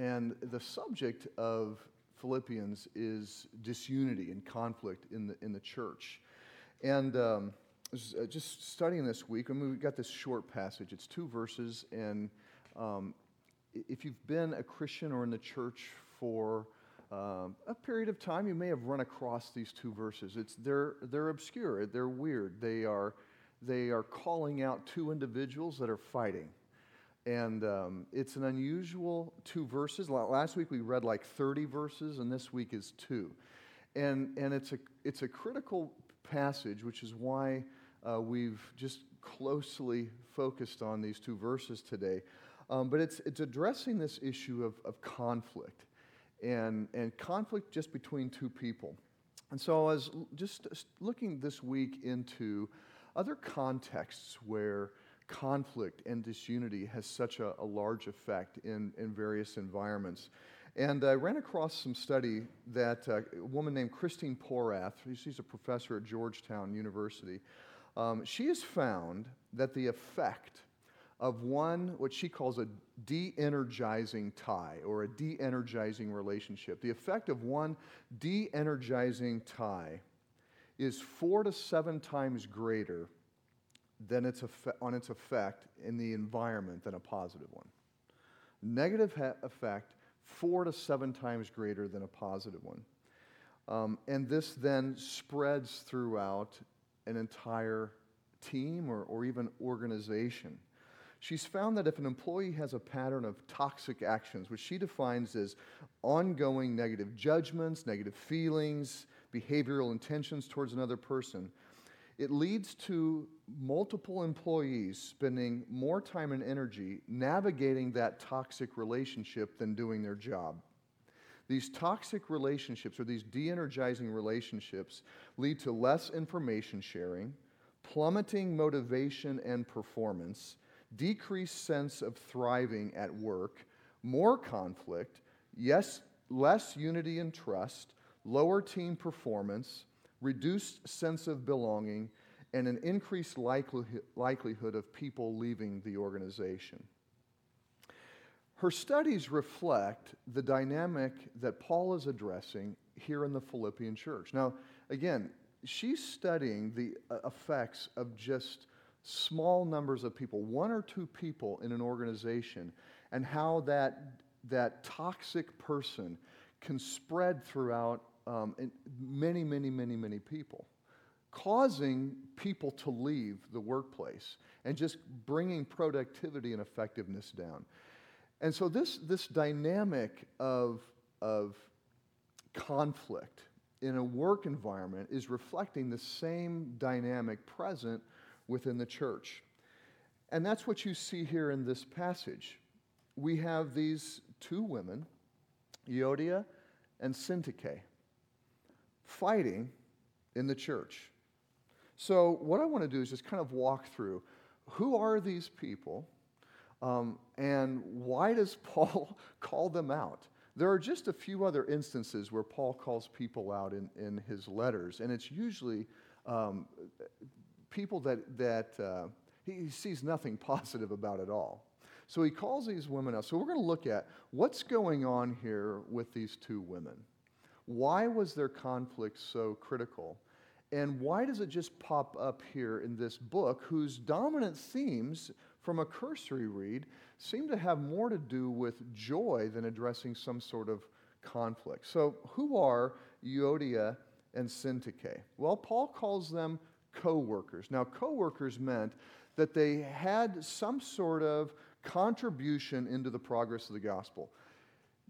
And the subject of Philippians is disunity and conflict in the, in the church. And um, uh, just studying this week, I mean, we've got this short passage. It's two verses. And um, if you've been a Christian or in the church for um, a period of time, you may have run across these two verses. It's, they're, they're obscure, they're weird. They are, they are calling out two individuals that are fighting. And um, it's an unusual two verses. Last week we read like 30 verses, and this week is two. And, and it's, a, it's a critical passage, which is why uh, we've just closely focused on these two verses today. Um, but it's, it's addressing this issue of, of conflict and, and conflict just between two people. And so I was just looking this week into other contexts where conflict and disunity has such a, a large effect in, in various environments. And I ran across some study that uh, a woman named Christine Porath, she's a professor at Georgetown University, um, she has found that the effect of one, what she calls a de energizing tie or a de energizing relationship, the effect of one de energizing tie is four to seven times greater than its effect, on its effect in the environment than a positive one. Negative ha- effect, four to seven times greater than a positive one. Um, and this then spreads throughout an entire team or, or even organization. She's found that if an employee has a pattern of toxic actions, which she defines as ongoing negative judgments, negative feelings, behavioral intentions towards another person, it leads to multiple employees spending more time and energy navigating that toxic relationship than doing their job. These toxic relationships or these de energizing relationships lead to less information sharing, plummeting motivation and performance, decreased sense of thriving at work, more conflict, yes, less unity and trust, lower team performance, reduced sense of belonging, and an increased likelihood of people leaving the organization. Her studies reflect the dynamic that Paul is addressing here in the Philippian church. Now, again, she's studying the uh, effects of just small numbers of people, one or two people in an organization, and how that, that toxic person can spread throughout um, many, many, many, many people, causing people to leave the workplace and just bringing productivity and effectiveness down. And so, this, this dynamic of, of conflict in a work environment is reflecting the same dynamic present within the church. And that's what you see here in this passage. We have these two women, Euodia and Syntyche, fighting in the church. So, what I want to do is just kind of walk through who are these people um, and why does Paul call them out? There are just a few other instances where Paul calls people out in, in his letters, and it's usually um, people that, that uh, he sees nothing positive about at all. So he calls these women out. So we're going to look at what's going on here with these two women. Why was their conflict so critical? And why does it just pop up here in this book, whose dominant themes, from a cursory read, seem to have more to do with joy than addressing some sort of conflict? So, who are Euodia and Syntyche? Well, Paul calls them co workers. Now, co workers meant that they had some sort of contribution into the progress of the gospel.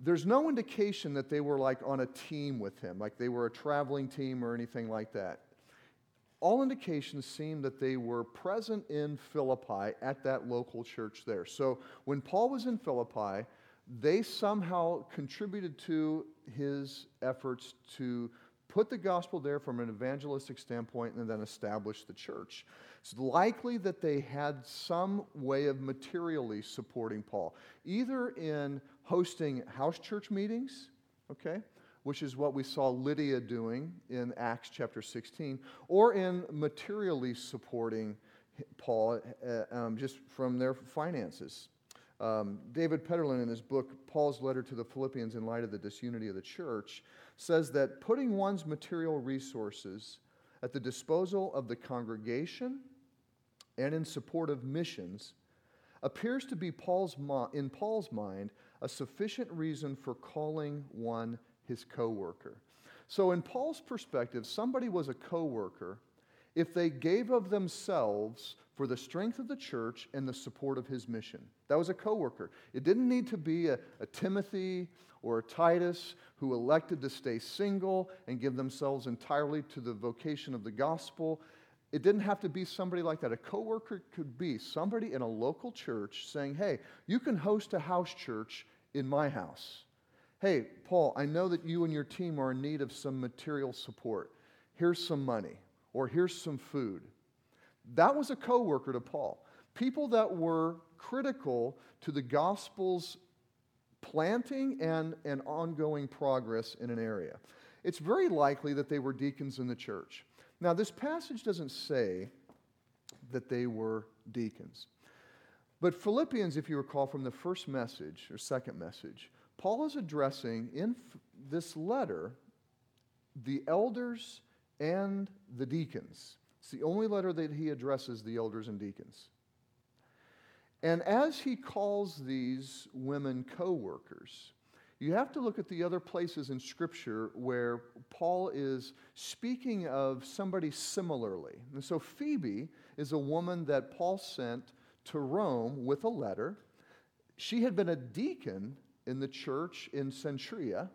There's no indication that they were like on a team with him, like they were a traveling team or anything like that. All indications seem that they were present in Philippi at that local church there. So when Paul was in Philippi, they somehow contributed to his efforts to put the gospel there from an evangelistic standpoint and then establish the church. It's likely that they had some way of materially supporting Paul, either in hosting house church meetings, okay, which is what we saw Lydia doing in Acts chapter 16, or in materially supporting Paul uh, um, just from their finances. Um, David Peterlin, in his book, Paul's Letter to the Philippians in Light of the Disunity of the Church, says that putting one's material resources at the disposal of the congregation and in support of missions appears to be Paul's in Paul's mind a sufficient reason for calling one his co-worker. So in Paul's perspective, somebody was a co-worker if they gave of themselves for the strength of the church and the support of his mission. That was a co-worker. It didn't need to be a, a Timothy or a Titus who elected to stay single and give themselves entirely to the vocation of the gospel. It didn't have to be somebody like that. A coworker could be somebody in a local church saying, "Hey, you can host a house church in my house." Hey, Paul, I know that you and your team are in need of some material support. Here's some money or here's some food. That was a coworker to Paul. People that were critical to the gospel's planting and, and ongoing progress in an area. It's very likely that they were deacons in the church. Now, this passage doesn't say that they were deacons. But Philippians, if you recall from the first message or second message, Paul is addressing in this letter the elders and the deacons. It's the only letter that he addresses the elders and deacons. And as he calls these women co workers, you have to look at the other places in Scripture where Paul is speaking of somebody similarly. And so Phoebe is a woman that Paul sent to Rome with a letter. She had been a deacon in the church in Cenchrea,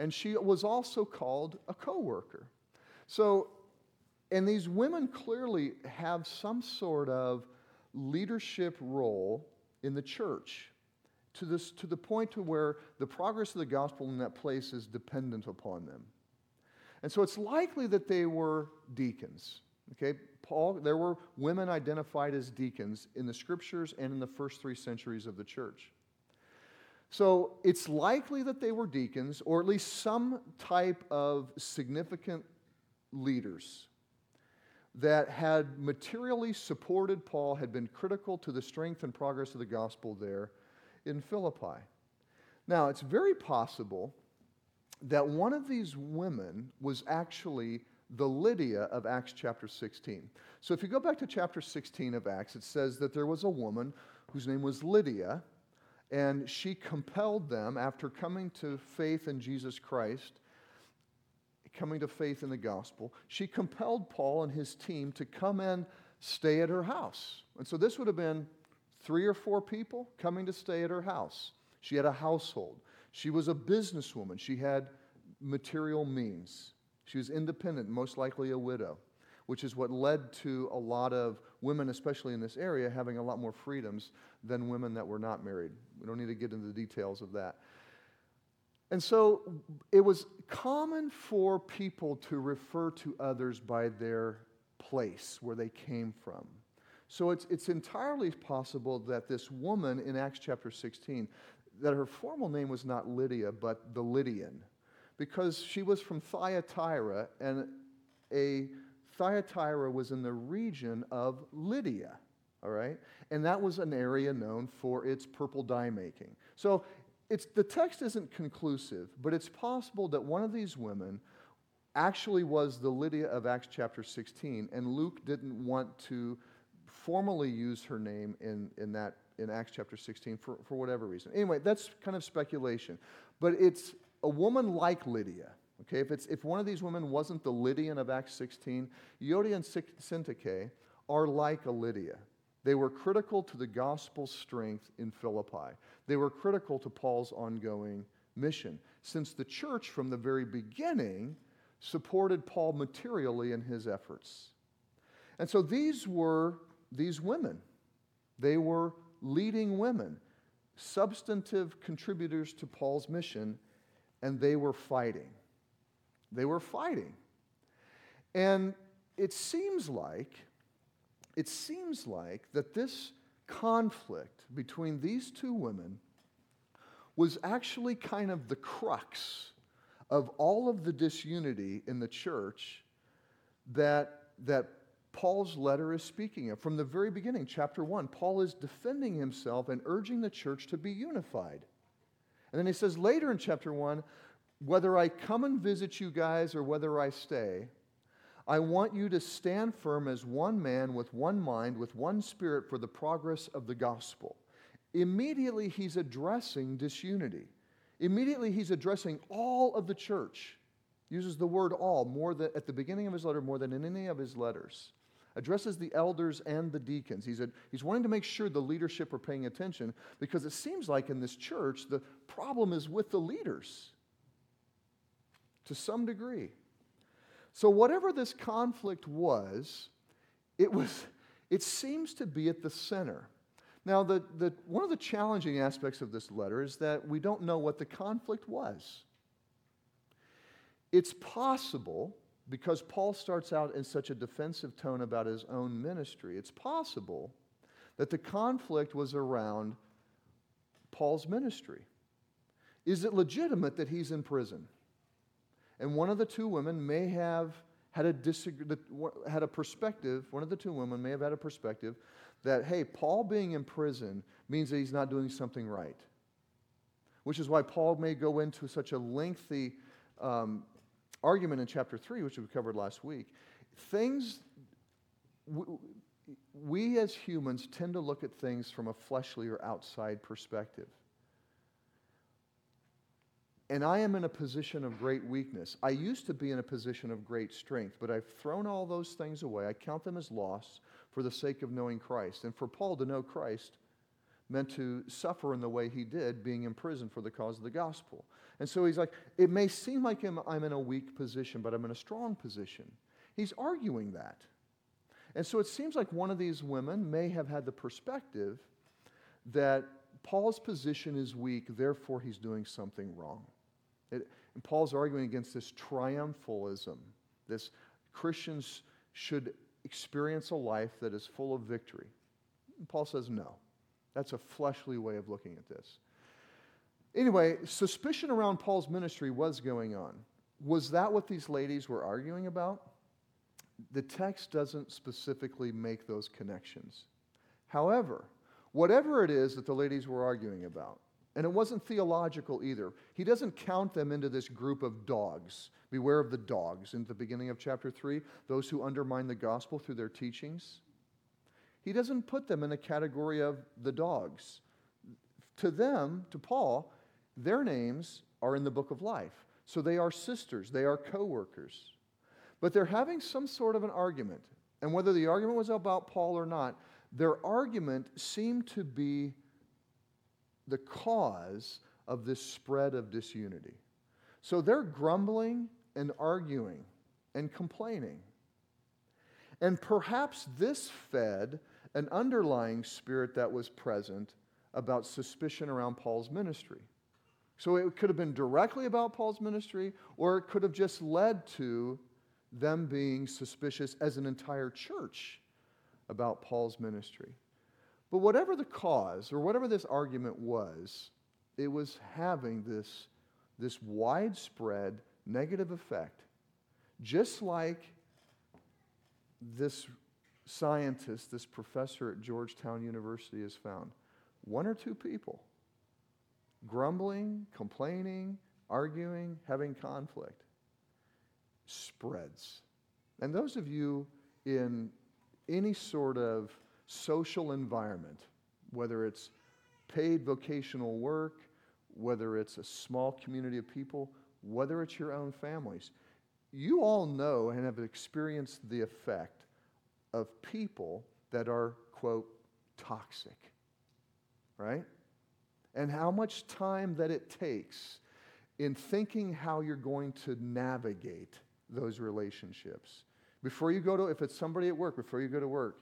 and she was also called a co worker. So, and these women clearly have some sort of leadership role in the church to, this, to the point to where the progress of the gospel in that place is dependent upon them. And so it's likely that they were deacons. Okay, Paul, there were women identified as deacons in the scriptures and in the first three centuries of the church. So it's likely that they were deacons, or at least some type of significant leaders that had materially supported Paul, had been critical to the strength and progress of the gospel there in Philippi. Now, it's very possible that one of these women was actually the Lydia of Acts chapter 16. So if you go back to chapter 16 of Acts, it says that there was a woman whose name was Lydia, and she compelled them, after coming to faith in Jesus Christ, coming to faith in the gospel, she compelled Paul and his team to come and stay at her house. And so this would have been three or four people coming to stay at her house. She had a household. She was a businesswoman. She had material means. She was independent, most likely a widow, which is what led to a lot of women, especially in this area, having a lot more freedoms than women that were not married. We don't need to get into the details of that. And so it was common for people to refer to others by their place, where they came from. So it's, it's entirely possible that this woman in Acts chapter 16, that her formal name was not Lydia, but the Lydian, because she was from Thyatira, and a Thyatira was in the region of Lydia, all right? And that was an area known for its purple dye making. So it's, the text isn't conclusive, but it's possible that one of these women actually was the Lydia of Acts chapter 16, and Luke didn't want to formally use her name in, in that in Acts chapter 16 for, for whatever reason. Anyway, that's kind of speculation. But it's a woman like Lydia. Okay, if, it's, if one of these women wasn't the Lydian of Acts 16, Euodia and Syntyche are like a Lydia. They were critical to the gospel's strength in Philippi. They were critical to Paul's ongoing mission, since the church from the very beginning supported Paul materially in his efforts. And so these were these women. They were leading women, substantive contributors to Paul's mission, and they were fighting. They were fighting. And it seems like it seems like that this conflict between these two women was actually kind of the crux of all of the disunity in the church that, that Paul's letter is speaking of. From the very beginning, chapter 1, Paul is defending himself and urging the church to be unified. And then he says later in chapter 1 whether I come and visit you guys or whether I stay, I want you to stand firm as one man with one mind, with one spirit for the progress of the gospel. Immediately, he's addressing disunity. Immediately, he's addressing all of the church. Uses the word all more than, at the beginning of his letter more than in any of his letters addresses the elders and the deacons. He's, a, he's wanting to make sure the leadership are paying attention because it seems like in this church the problem is with the leaders to some degree. So, whatever this conflict was, it, was, it seems to be at the center. Now, the, the, one of the challenging aspects of this letter is that we don't know what the conflict was. It's possible because Paul starts out in such a defensive tone about his own ministry, it's possible that the conflict was around Paul's ministry. Is it legitimate that he's in prison? And one of the two women may have had a, disagree, had a perspective, one of the two women may have had a perspective that, hey, Paul being in prison means that he's not doing something right. Which is why Paul may go into such a lengthy um, argument in chapter 3, which we covered last week, things, we as humans tend to look at things from a fleshly or outside perspective. And I am in a position of great weakness. I used to be in a position of great strength, but I've thrown all those things away. I count them as loss for the sake of knowing Christ. And for Paul to know Christ meant to suffer in the way he did, being imprisoned for the cause of the gospel. And so he's like, it may seem like I'm in a weak position, but I'm in a strong position. He's arguing that. And so it seems like one of these women may have had the perspective that Paul's position is weak, therefore he's doing something wrong. It, and Paul's arguing against this triumphalism, this Christians should experience a life that is full of victory. And Paul says no. That's a fleshly way of looking at this. Anyway, suspicion around Paul's ministry was going on. Was that what these ladies were arguing about? The text doesn't specifically make those connections. However, whatever it is that the ladies were arguing about, and it wasn't theological either, he doesn't count them into this group of dogs. Beware of the dogs in the beginning of chapter 3, those who undermine the gospel through their teachings. He doesn't put them in the category of the dogs. To them, to Paul, their names are in the book of life. So they are sisters, they are co workers. But they're having some sort of an argument. And whether the argument was about Paul or not, their argument seemed to be the cause of this spread of disunity. So they're grumbling and arguing and complaining. And perhaps this fed an underlying spirit that was present about suspicion around Paul's ministry. So it could have been directly about Paul's ministry, or it could have just led to them being suspicious as an entire church about Paul's ministry. But whatever the cause, or whatever this argument was, it was having this, this widespread negative effect. Just like this scientist, this professor at Georgetown University has found one or two people grumbling, complaining, arguing, having conflict spreads. And those of you in any sort of social environment, whether it's paid vocational work, whether it's a small community of people, whether it's your own families, you all know and have experienced the effect of people that are, quote, toxic, right? And how much time that it takes in thinking how you're going to navigate those relationships. Before you go to, if it's somebody at work, before you go to work,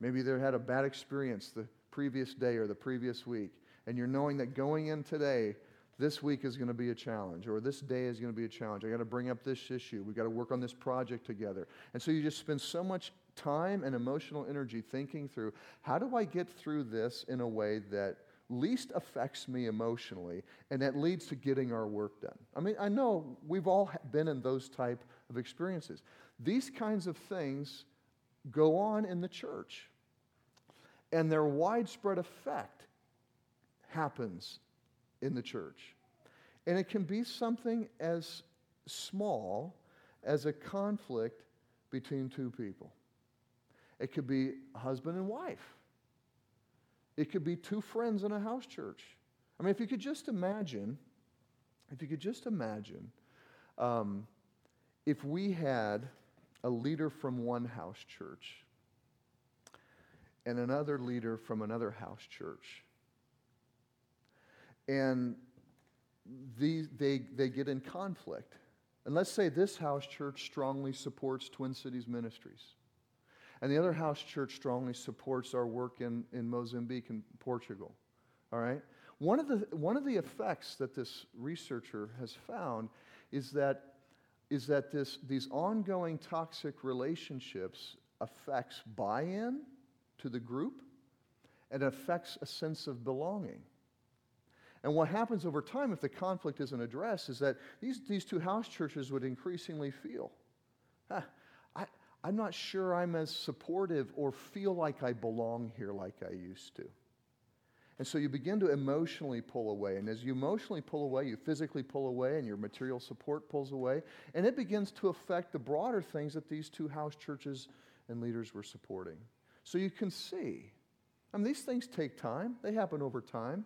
maybe they had a bad experience the previous day or the previous week, and you're knowing that going in today, this week is going to be a challenge, or this day is going to be a challenge. I got to bring up this issue. We got to work on this project together. And so you just spend so much time and emotional energy thinking through how do I get through this in a way that least affects me emotionally and that leads to getting our work done. I mean, I know we've all been in those type of experiences. These kinds of things go on in the church. And their widespread effect happens in the church. And it can be something as small as a conflict between two people. It could be husband and wife. It could be two friends in a house church. I mean, if you could just imagine, if you could just imagine, um, if we had a leader from one house church and another leader from another house church, and they, they get in conflict. And let's say this house church strongly supports Twin Cities Ministries. And the other house church strongly supports our work in, in Mozambique and Portugal. All right? One of, the, one of the effects that this researcher has found is that, is that this, these ongoing toxic relationships affects buy-in to the group and affects a sense of belonging. And what happens over time if the conflict isn't addressed is that these, these two house churches would increasingly feel, I'm not sure I'm as supportive or feel like I belong here like I used to. And so you begin to emotionally pull away. And as you emotionally pull away, you physically pull away, and your material support pulls away. And it begins to affect the broader things that these two house churches and leaders were supporting. So you can see, I mean, these things take time, they happen over time.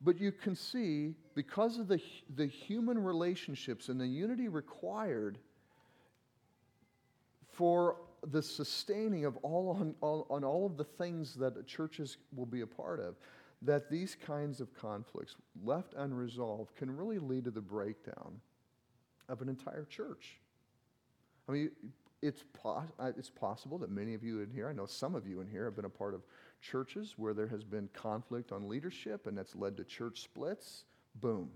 But you can see, because of the, the human relationships and the unity required for the sustaining of all on, all on all of the things that churches will be a part of, that these kinds of conflicts, left unresolved, can really lead to the breakdown of an entire church. I mean, it's, pos- uh, it's possible that many of you in here, I know some of you in here, have been a part of churches where there has been conflict on leadership and that's led to church splits, boom.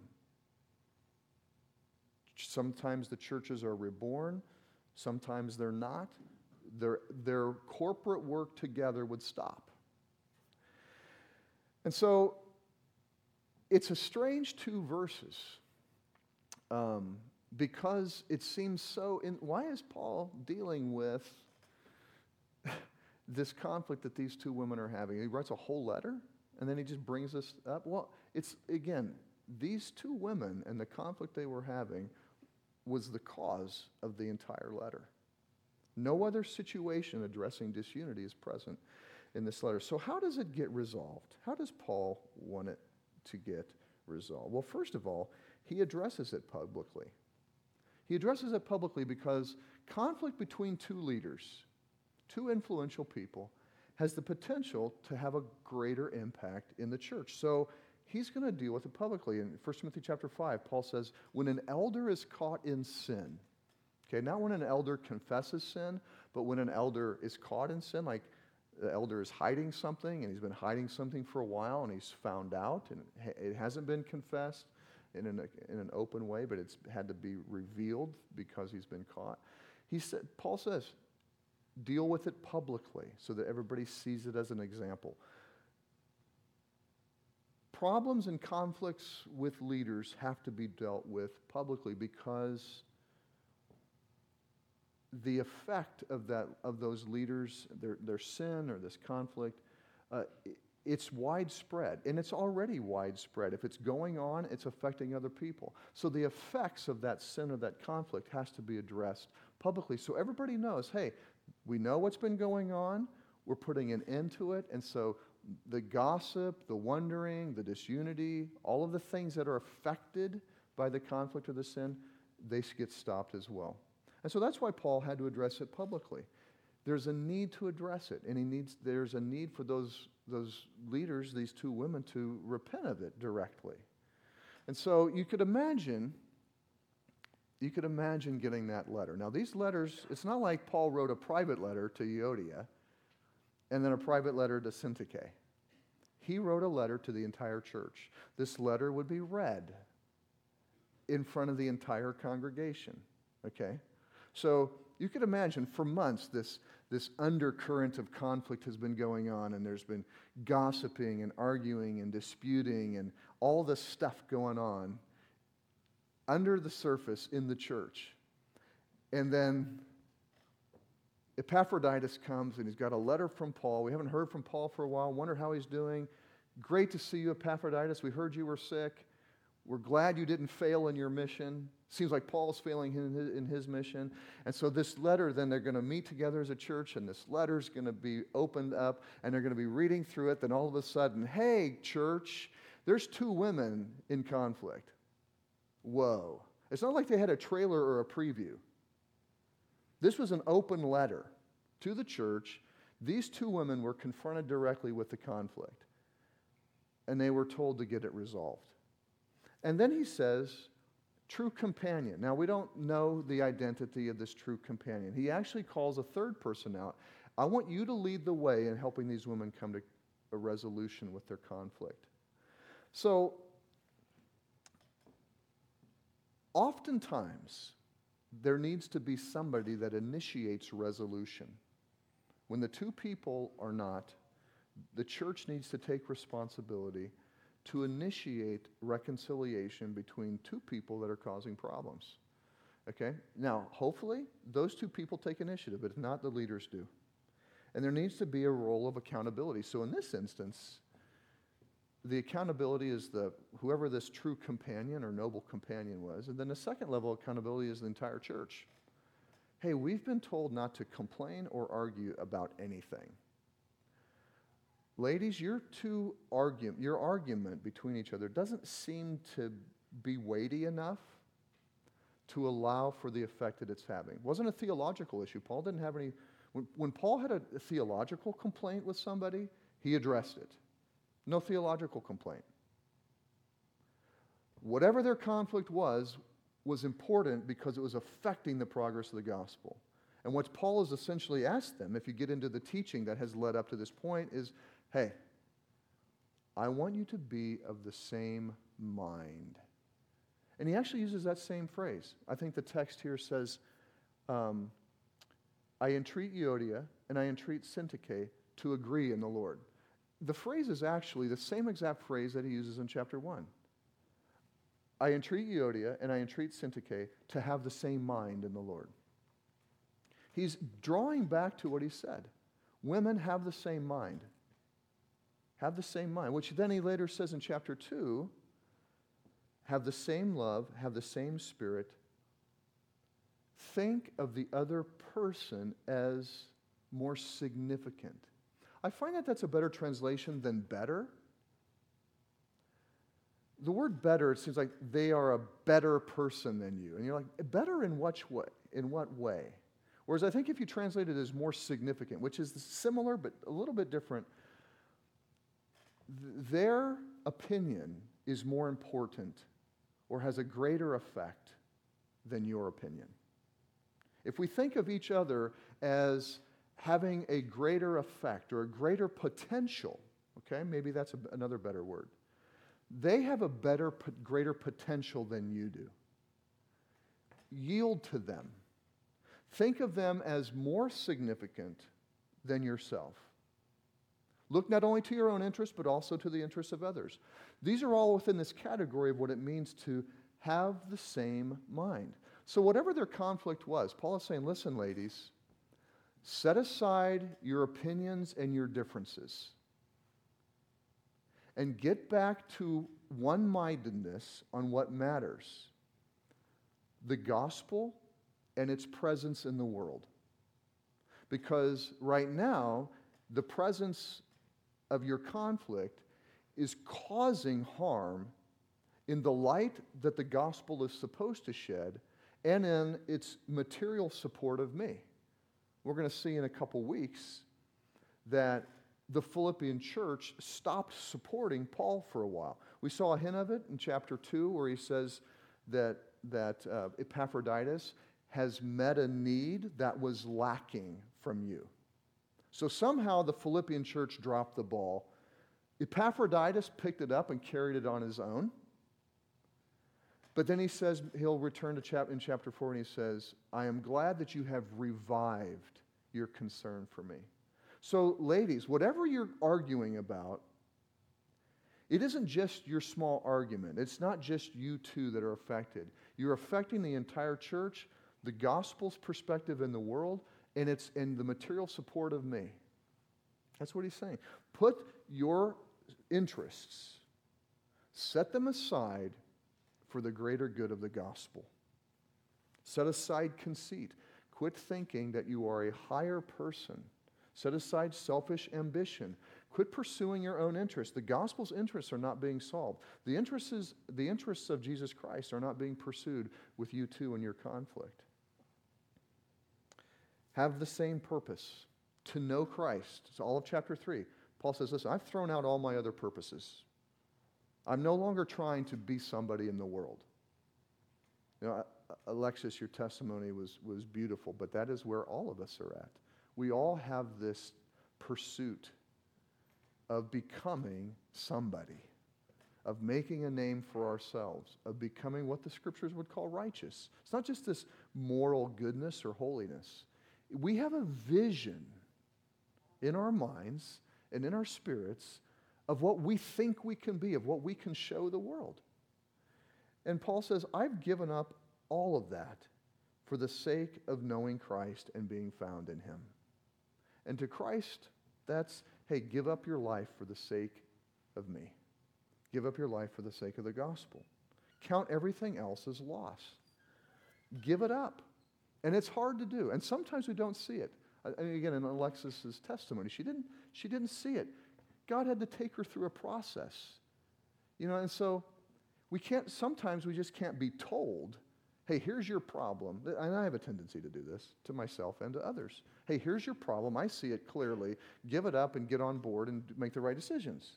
Sometimes the churches are reborn, sometimes they're not. Their, their corporate work together would stop. And so it's a strange two verses um, because it seems so. In, why is Paul dealing with this conflict that these two women are having. He writes a whole letter and then he just brings this up. Well, it's again, these two women and the conflict they were having was the cause of the entire letter. No other situation addressing disunity is present in this letter. So, how does it get resolved? How does Paul want it to get resolved? Well, first of all, he addresses it publicly. He addresses it publicly because conflict between two leaders two influential people, has the potential to have a greater impact in the church. So he's going to deal with it publicly. In 1 Timothy chapter 5, Paul says, when an elder is caught in sin, okay, not when an elder confesses sin, but when an elder is caught in sin, like the elder is hiding something and he's been hiding something for a while and he's found out and it hasn't been confessed in an, in an open way, but it's had to be revealed because he's been caught. He said, Paul says, Deal with it publicly so that everybody sees it as an example. Problems and conflicts with leaders have to be dealt with publicly because the effect of, that, of those leaders, their, their sin or this conflict, uh, it's widespread, and it's already widespread. If it's going on, it's affecting other people. So the effects of that sin or that conflict has to be addressed publicly so everybody knows hey, we know what's been going on. We're putting an end to it. And so the gossip, the wondering, the disunity, all of the things that are affected by the conflict or the sin, they get stopped as well. And so that's why Paul had to address it publicly. There's a need to address it, and he needs, there's a need for those, those leaders, these two women, to repent of it directly. And so you could imagine you could imagine getting that letter. Now, these letters, it's not like Paul wrote a private letter to Euodia and then a private letter to Syntyche. He wrote a letter to the entire church. This letter would be read in front of the entire congregation. Okay? So you could imagine for months this, this undercurrent of conflict has been going on, and there's been gossiping and arguing and disputing and all this stuff going on under the surface in the church. And then Epaphroditus comes and he's got a letter from Paul. We haven't heard from Paul for a while. Wonder how he's doing. Great to see you, Epaphroditus. We heard you were sick. We're glad you didn't fail in your mission. Seems like Paul's failing in his, in his mission. And so, this letter, then they're going to meet together as a church, and this letter's going to be opened up, and they're going to be reading through it. Then, all of a sudden, hey, church, there's two women in conflict. Whoa. It's not like they had a trailer or a preview. This was an open letter to the church. These two women were confronted directly with the conflict, and they were told to get it resolved. And then he says, true companion. Now, we don't know the identity of this true companion. He actually calls a third person out. I want you to lead the way in helping these women come to a resolution with their conflict. So, oftentimes, there needs to be somebody that initiates resolution. When the two people are not, the church needs to take responsibility to initiate reconciliation between two people that are causing problems. Okay? Now, hopefully, those two people take initiative, but if not, the leaders do. And there needs to be a role of accountability. So in this instance, the accountability is the whoever this true companion or noble companion was. And then the second level of accountability is the entire church. Hey, we've been told not to complain or argue about anything. Ladies, your two argument, your argument between each other doesn't seem to be weighty enough to allow for the effect that it's having. It wasn't a theological issue. Paul didn't have any. When, when Paul had a, a theological complaint with somebody, he addressed it. No theological complaint. Whatever their conflict was, was important because it was affecting the progress of the gospel. And what Paul has essentially asked them, if you get into the teaching that has led up to this point, is hey, I want you to be of the same mind. And he actually uses that same phrase. I think the text here says, um, I entreat Euodia and I entreat Syntyche to agree in the Lord the phrase is actually the same exact phrase that he uses in chapter 1. I entreat Euodia and I entreat Syntyche to have the same mind in the Lord. He's drawing back to what he said. Women have the same mind. Have the same mind, which then he later says in chapter 2 have the same love, have the same spirit. Think of the other person as more significant I find that that's a better translation than better. The word better, it seems like they are a better person than you. And you're like, better in what way? In what way? Whereas I think if you translate it as more significant, which is similar but a little bit different, th- their opinion is more important or has a greater effect than your opinion. If we think of each other as having a greater effect or a greater potential. Okay, maybe that's a, another better word. They have a better, greater potential than you do. Yield to them. Think of them as more significant than yourself. Look not only to your own interests, but also to the interests of others. These are all within this category of what it means to have the same mind. So, whatever their conflict was, Paul is saying, listen, ladies, Set aside your opinions and your differences and get back to one mindedness on what matters the gospel and its presence in the world. Because right now, the presence of your conflict is causing harm in the light that the gospel is supposed to shed and in its material support of me. We're going to see in a couple weeks that the Philippian church stopped supporting Paul for a while. We saw a hint of it in chapter 2 where he says that, that uh, Epaphroditus has met a need that was lacking from you. So somehow the Philippian church dropped the ball. Epaphroditus picked it up and carried it on his own. But then he says, he'll return to chap- in chapter 4 and he says, I am glad that you have revived your concern for me. So, ladies, whatever you're arguing about, it isn't just your small argument. It's not just you two that are affected. You're affecting the entire church, the gospel's perspective in the world, and it's in the material support of me. That's what he's saying. Put your interests, set them aside for the greater good of the gospel. Set aside conceit. Quit thinking that you are a higher person. Set aside selfish ambition. Quit pursuing your own interests. The gospel's interests are not being solved. The interests, the interests of Jesus Christ are not being pursued with you two in your conflict. Have the same purpose to know Christ. It's all of chapter 3. Paul says, Listen, I've thrown out all my other purposes. I'm no longer trying to be somebody in the world. You know, Alexis, your testimony was, was beautiful, but that is where all of us are at. We all have this pursuit of becoming somebody, of making a name for ourselves, of becoming what the scriptures would call righteous. It's not just this moral goodness or holiness. We have a vision in our minds and in our spirits of what we think we can be, of what we can show the world. And Paul says, I've given up all of that for the sake of knowing Christ and being found in him. And to Christ, that's, hey, give up your life for the sake of me. Give up your life for the sake of the gospel. Count everything else as loss. Give it up. And it's hard to do. And sometimes we don't see it. Mean, again, in Alexis's testimony, she didn't, she didn't see it. God had to take her through a process. You know, and so we can't, sometimes we just can't be told, hey, here's your problem. And I have a tendency to do this to myself and to others. Hey, here's your problem. I see it clearly. Give it up and get on board and make the right decisions.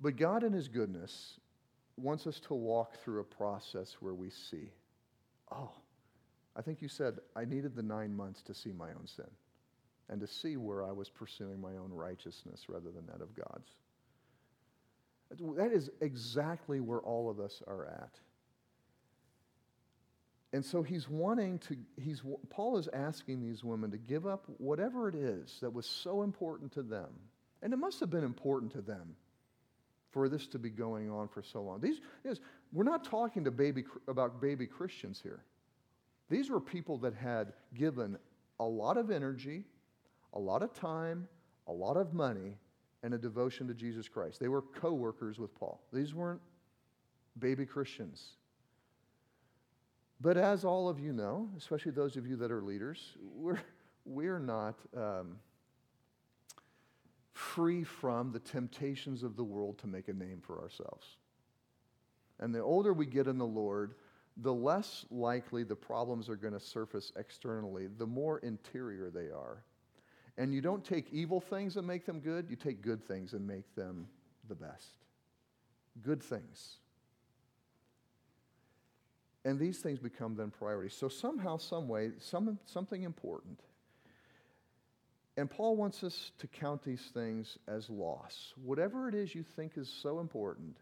But God, in His goodness, wants us to walk through a process where we see, oh, I think you said I needed the nine months to see my own sin and to see where I was pursuing my own righteousness rather than that of God's. That is exactly where all of us are at. And so he's wanting to, he's, Paul is asking these women to give up whatever it is that was so important to them. And it must have been important to them for this to be going on for so long. These, is, we're not talking to baby, about baby Christians here. These were people that had given a lot of energy, a lot of time, a lot of money, and a devotion to Jesus Christ. They were co workers with Paul. These weren't baby Christians. But as all of you know, especially those of you that are leaders, we're, we're not um, free from the temptations of the world to make a name for ourselves. And the older we get in the Lord, the less likely the problems are going to surface externally, the more interior they are. And you don't take evil things and make them good, you take good things and make them the best. Good things. And these things become then priorities. So somehow, some way, some, something important. And Paul wants us to count these things as loss. Whatever it is you think is so important,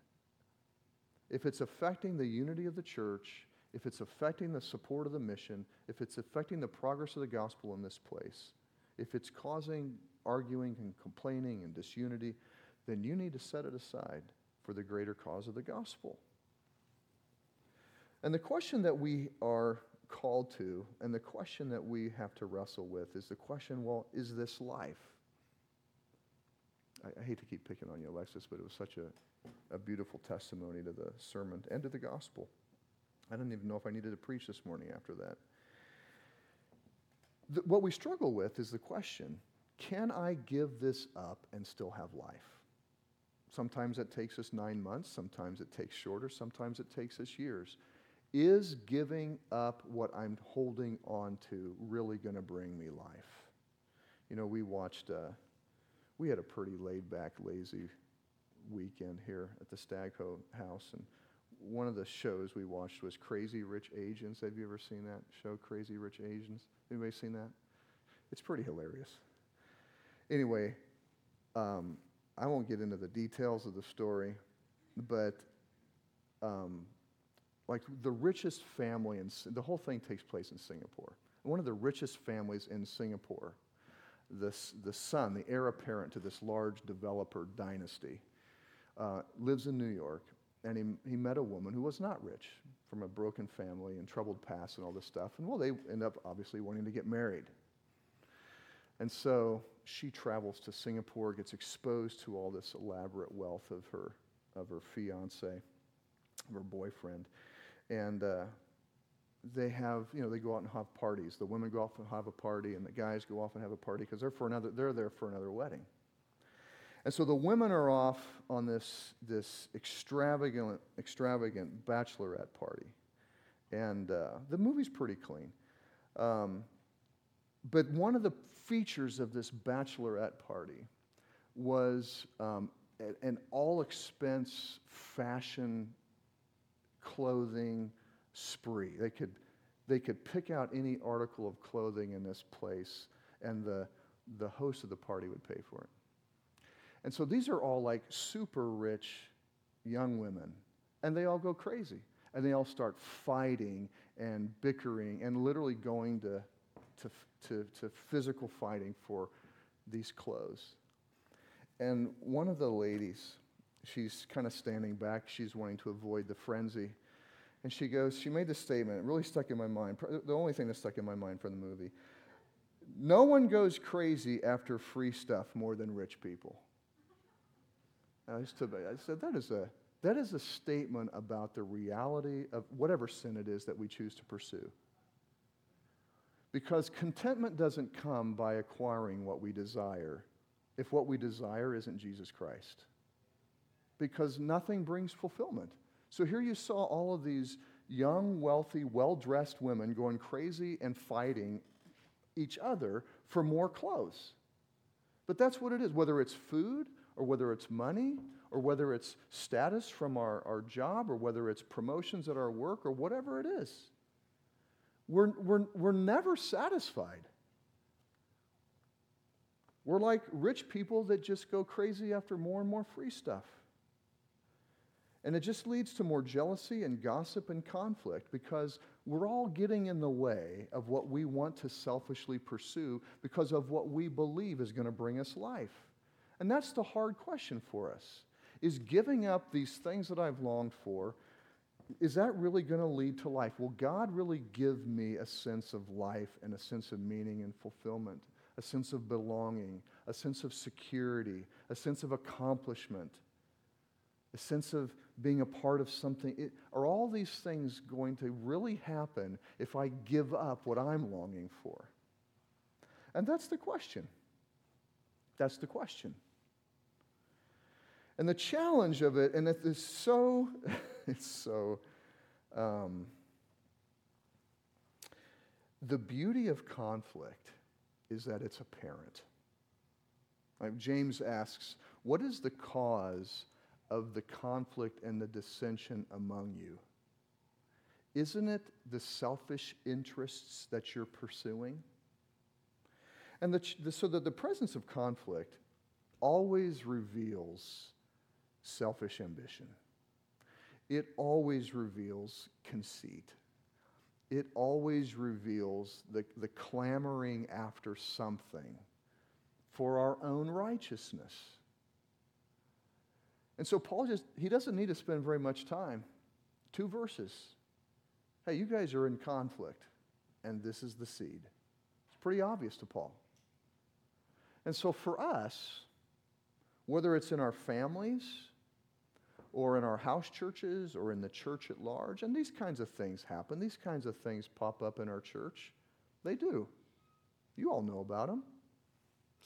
if it's affecting the unity of the church, if it's affecting the support of the mission, if it's affecting the progress of the gospel in this place, if it's causing arguing and complaining and disunity, then you need to set it aside for the greater cause of the gospel. And the question that we are called to, and the question that we have to wrestle with, is the question well, is this life? I, I hate to keep picking on you, Alexis, but it was such a, a beautiful testimony to the sermon and to the gospel. I don't even know if I needed to preach this morning after that. What we struggle with is the question can I give this up and still have life? Sometimes it takes us nine months, sometimes it takes shorter, sometimes it takes us years. Is giving up what I'm holding on to really going to bring me life? You know, we watched, uh, we had a pretty laid back, lazy weekend here at the Stagho house, and one of the shows we watched was Crazy Rich Asians. Have you ever seen that show, Crazy Rich Asians? Anybody seen that? It's pretty hilarious. Anyway, um, I won't get into the details of the story, but um, like the richest family, in, the whole thing takes place in Singapore. One of the richest families in Singapore, this, the son, the heir apparent to this large developer dynasty, uh, lives in New York and he, he met a woman who was not rich, from a broken family and troubled past and all this stuff. And well, they end up obviously wanting to get married. And so she travels to Singapore, gets exposed to all this elaborate wealth of her, of her fiance, of her boyfriend. And uh, they have, you know, they go out and have parties. The women go off and have a party, and the guys go off and have a party because they're for another, they're there for another wedding. And so the women are off on this, this extravagant, extravagant bachelorette party. And uh, the movie's pretty clean. Um, but one of the features of this bachelorette party was um, an all expense fashion clothing spree. They could, they could pick out any article of clothing in this place, and the, the host of the party would pay for it. And so these are all like super rich young women, and they all go crazy. And they all start fighting and bickering and literally going to, to, to, to physical fighting for these clothes. And one of the ladies, she's kind of standing back. She's wanting to avoid the frenzy. And she goes, she made this statement. It really stuck in my mind. The only thing that stuck in my mind from the movie. No one goes crazy after free stuff more than rich people. I, stood back. I said, that is, a, that is a statement about the reality of whatever sin it is that we choose to pursue. Because contentment doesn't come by acquiring what we desire if what we desire isn't Jesus Christ. Because nothing brings fulfillment. So here you saw all of these young, wealthy, well dressed women going crazy and fighting each other for more clothes. But that's what it is, whether it's food or whether it's money, or whether it's status from our, our job, or whether it's promotions at our work, or whatever it is. We're, we're, we're never satisfied. We're like rich people that just go crazy after more and more free stuff. And it just leads to more jealousy and gossip and conflict because we're all getting in the way of what we want to selfishly pursue because of what we believe is going to bring us life. And that's the hard question for us. Is giving up these things that I've longed for, is that really going to lead to life? Will God really give me a sense of life and a sense of meaning and fulfillment, a sense of belonging, a sense of security, a sense of accomplishment, a sense of being a part of something? It, are all these things going to really happen if I give up what I'm longing for? And that's the question. That's the question. And the challenge of it, and it is so, it's so, um, the beauty of conflict is that it's apparent. Like James asks, What is the cause of the conflict and the dissension among you? Isn't it the selfish interests that you're pursuing? And the, the, so that the presence of conflict always reveals selfish ambition. It always reveals conceit. It always reveals the, the clamoring after something for our own righteousness. And so Paul just, he doesn't need to spend very much time. Two verses. Hey, you guys are in conflict, and this is the seed. It's pretty obvious to Paul. And so for us, whether it's in our families or in our house churches or in the church at large, and these kinds of things happen, these kinds of things pop up in our church. They do. You all know about them,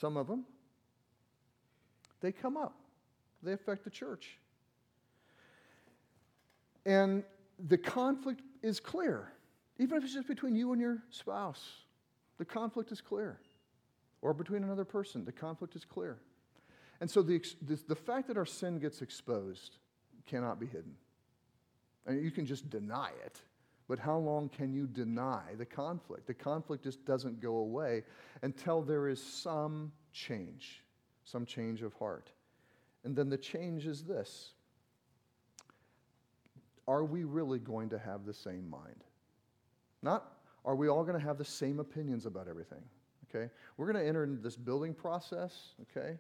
some of them. They come up, they affect the church. And the conflict is clear. Even if it's just between you and your spouse, the conflict is clear or between another person. The conflict is clear. And so the, the, the, fact that our sin gets exposed cannot be hidden. Mean, you can just deny it, but how long can you deny the conflict? The conflict just doesn't go away until there is some change, some change of heart. And then the change is this Are we really going to have the same mind? Not are we all going to have the same opinions about everything? Okay? We're going to enter into this building process, okay?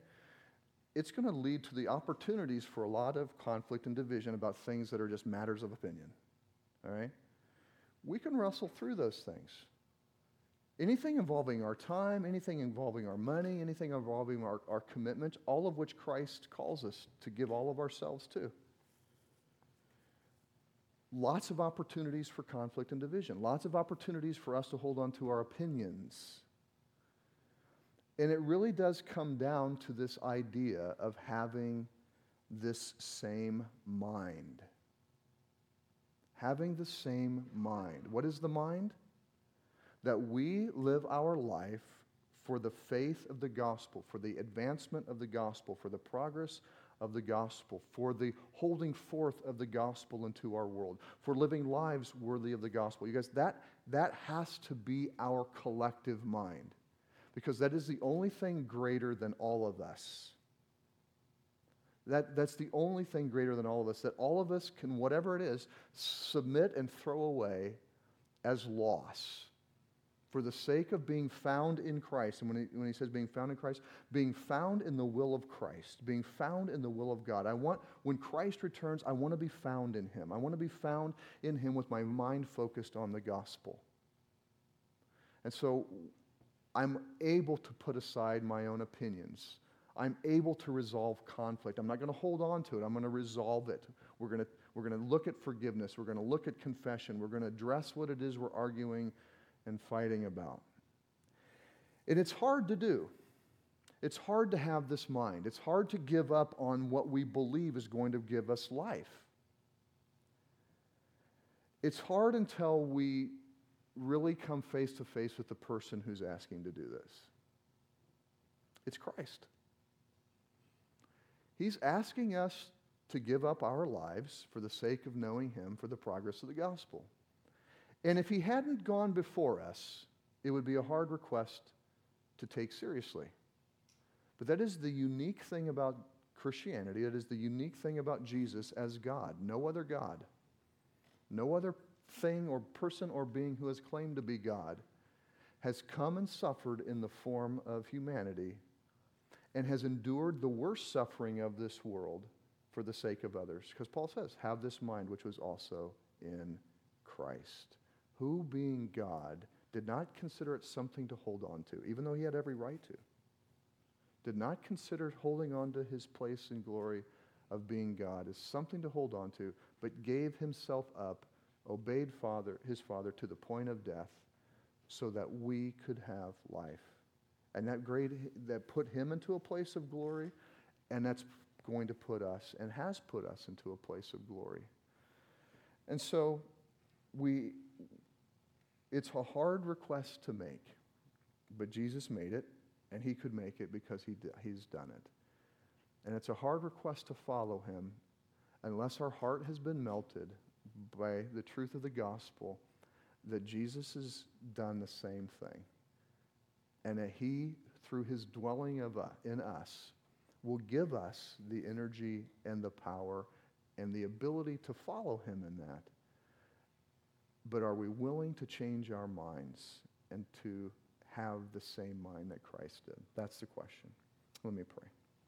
It's going to lead to the opportunities for a lot of conflict and division about things that are just matters of opinion. All right? We can wrestle through those things. Anything involving our time, anything involving our money, anything involving our, our commitment, all of which Christ calls us to give all of ourselves to. Lots of opportunities for conflict and division, lots of opportunities for us to hold on to our opinions. And it really does come down to this idea of having this same mind. Having the same mind. What is the mind? That we live our life for the faith of the gospel, for the advancement of the gospel, for the progress of the gospel, for the holding forth of the gospel into our world, for living lives worthy of the gospel. You guys, that, that has to be our collective mind because that is the only thing greater than all of us. That, that's the only thing greater than all of us, that all of us can, whatever it is, submit and throw away as loss for the sake of being found in Christ. And when he, when he says being found in Christ, being found in the will of Christ, being found in the will of God. I want, when Christ returns, I want to be found in him. I want to be found in him with my mind focused on the gospel. And so I'm able to put aside my own opinions. I'm able to resolve conflict. I'm not going to hold on to it. I'm going to resolve it. We're going to, we're going to look at forgiveness. We're going to look at confession. We're going to address what it is we're arguing and fighting about. And it's hard to do. It's hard to have this mind. It's hard to give up on what we believe is going to give us life. It's hard until we really come face to face with the person who's asking to do this. It's Christ. He's asking us to give up our lives for the sake of knowing Him for the progress of the gospel. And if he hadn't gone before us, it would be a hard request to take seriously. But that is the unique thing about Christianity. It is the unique thing about Jesus as God. No other God, no other thing or person or being who has claimed to be God has come and suffered in the form of humanity and has endured the worst suffering of this world for the sake of others. Because Paul says, have this mind which was also in Christ who, being God, did not consider it something to hold on to, even though he had every right to, did not consider holding on to his place in glory of being God as something to hold on to, but gave himself up, obeyed father, his Father to the point of death, so that we could have life. And that great that put him into a place of glory, and that's going to put us and has put us into a place of glory. And so we it's a hard request to make, but Jesus made it, and he could make it because he, he's done it. And it's a hard request to follow him unless our heart has been melted by the truth of the gospel that Jesus has done the same thing. And that he, through his dwelling of, uh, in us, will give us the energy and the power and the ability to follow him in that. But are we willing to change our minds and to have the same mind that Christ did? That's the question. Let me pray.